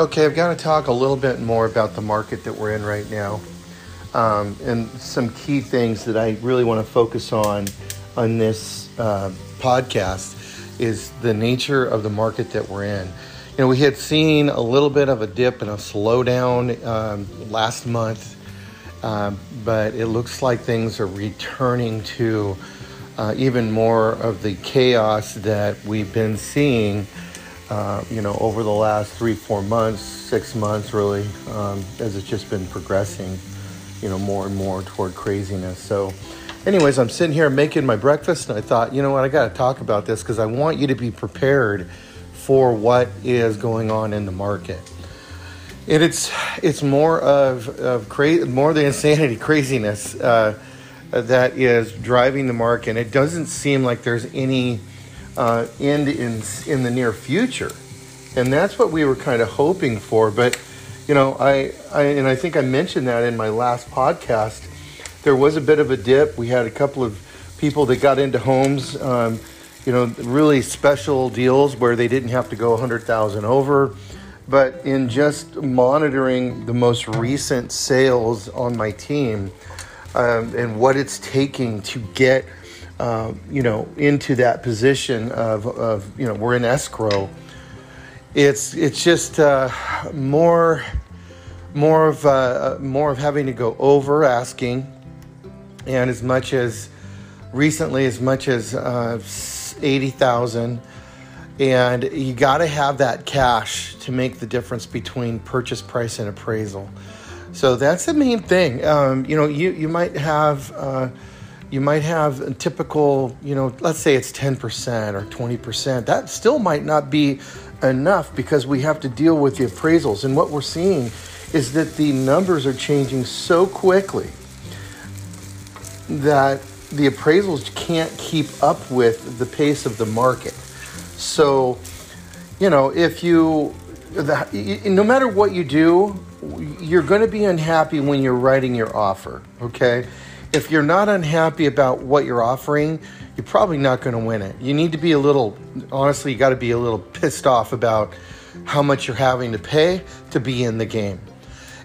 Okay, I've got to talk a little bit more about the market that we're in right now, um, and some key things that I really want to focus on on this uh, podcast is the nature of the market that we're in. You know, we had seen a little bit of a dip and a slowdown um, last month, um, but it looks like things are returning to uh, even more of the chaos that we've been seeing uh, you know, over the last three, four months, six months, really, um, as it's just been progressing, you know, more and more toward craziness. So, anyways, I'm sitting here making my breakfast, and I thought, you know what, I got to talk about this because I want you to be prepared for what is going on in the market. And it's it's more of of cra- more the insanity, craziness uh, that is driving the market. It doesn't seem like there's any uh, end in in the near future, and that's what we were kind of hoping for. But you know, I, I and I think I mentioned that in my last podcast. There was a bit of a dip. We had a couple of people that got into homes. Um, you know, really special deals where they didn't have to go 100,000 over. But in just monitoring the most recent sales on my team um, and what it's taking to get uh, you know, into that position of, of, you know, we're in escrow. It's it's just uh, more more of uh, more of having to go over asking, and as much as recently as much as uh, eighty thousand, and you got to have that cash to make the difference between purchase price and appraisal. So that's the main thing. Um, you know, you you might have uh, you might have a typical, you know, let's say it's 10% or 20%. That still might not be enough because we have to deal with the appraisals. And what we're seeing is that the numbers are changing so quickly that the appraisals can't keep up with the pace of the market. So, you know, if you, the, no matter what you do, you're going to be unhappy when you're writing your offer, okay? If you're not unhappy about what you're offering, you're probably not going to win it. You need to be a little, honestly, you got to be a little pissed off about how much you're having to pay to be in the game.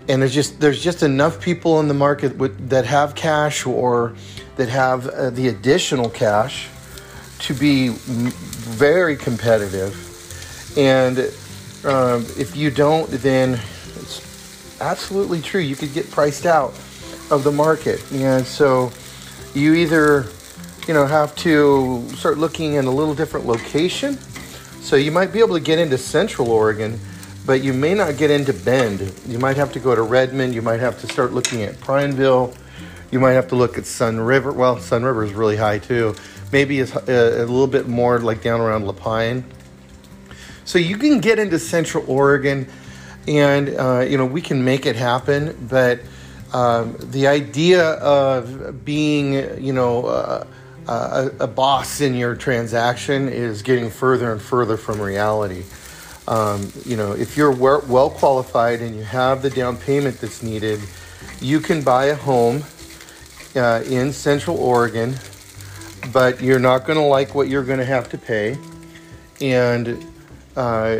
And there's just there's just enough people in the market with, that have cash or that have uh, the additional cash to be very competitive. And um, if you don't, then it's absolutely true. You could get priced out of the market. And so you either, you know, have to start looking in a little different location. So you might be able to get into Central Oregon, but you may not get into Bend. You might have to go to Redmond. You might have to start looking at Prineville. You might have to look at Sunriver. Well, Sunriver is really high too. Maybe it's a, uh, a little bit more like down around La Pine. So you can get into Central Oregon, and uh, you know we can make it happen. But um, the idea of being, you know, uh, a, a, boss in your transaction is getting further and further from reality. Um, you know, if you're well qualified and you have the down payment that's needed, you can buy a home uh, in Central Oregon, but you're not going to like what you're going to have to pay, and uh,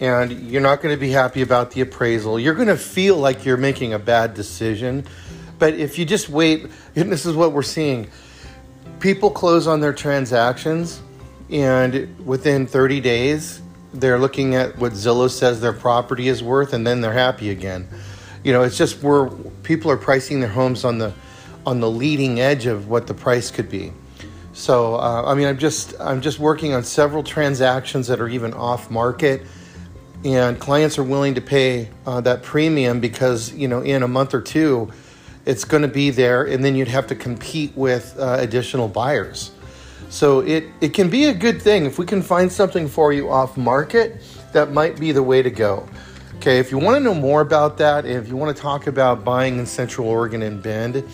and you're not going to be happy about the appraisal. You're going to feel like you're making a bad decision. But if you just wait, and this is what we're seeing people close on their transactions, and within 30 days, they're looking at what Zillow says their property is worth, and then they're happy again. You know, it's just where people are pricing their homes on the on the leading edge of what the price could be. So, uh, I mean, I'm just I'm just working on several transactions that are even off market and clients are willing to pay uh, that premium because you know in a month or two it's going to be there and then you'd have to compete with uh, additional buyers. So it, it can be a good thing. If we can find something for you off market that might be the way to go. Okay if you want to know more about that if you want to talk about buying in central oregon and bend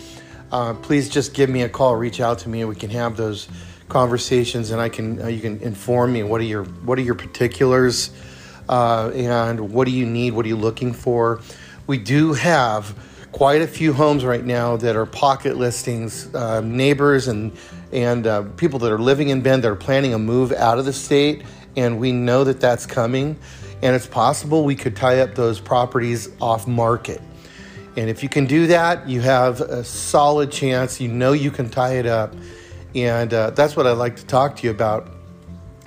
uh, please just give me a call reach out to me and we can have those conversations and i can uh, you can inform me what are your what are your particulars uh, and what do you need? What are you looking for? We do have quite a few homes right now that are pocket listings, uh, neighbors and and uh, people that are living in Bend that are planning a move out of the state, and we know that that's coming. and it's possible we could tie up those properties off market. And if you can do that, you have a solid chance. You know you can tie it up. And uh, that's what I'd like to talk to you about.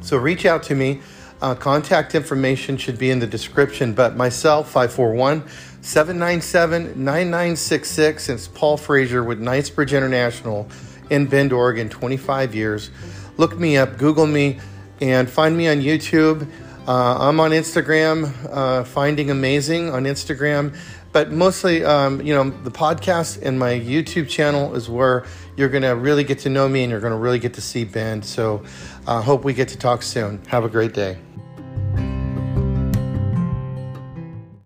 So reach out to me. Uh, contact information should be in the description. But myself, 541 797 9966. It's Paul Frazier with Knightsbridge International in Bend, Oregon, 25 years. Look me up, Google me, and find me on YouTube. Uh, I'm on Instagram, uh, Finding Amazing on Instagram but mostly, um, you know, the podcast and my YouTube channel is where you're going to really get to know me and you're going to really get to see Bend. So I uh, hope we get to talk soon. Have a great day.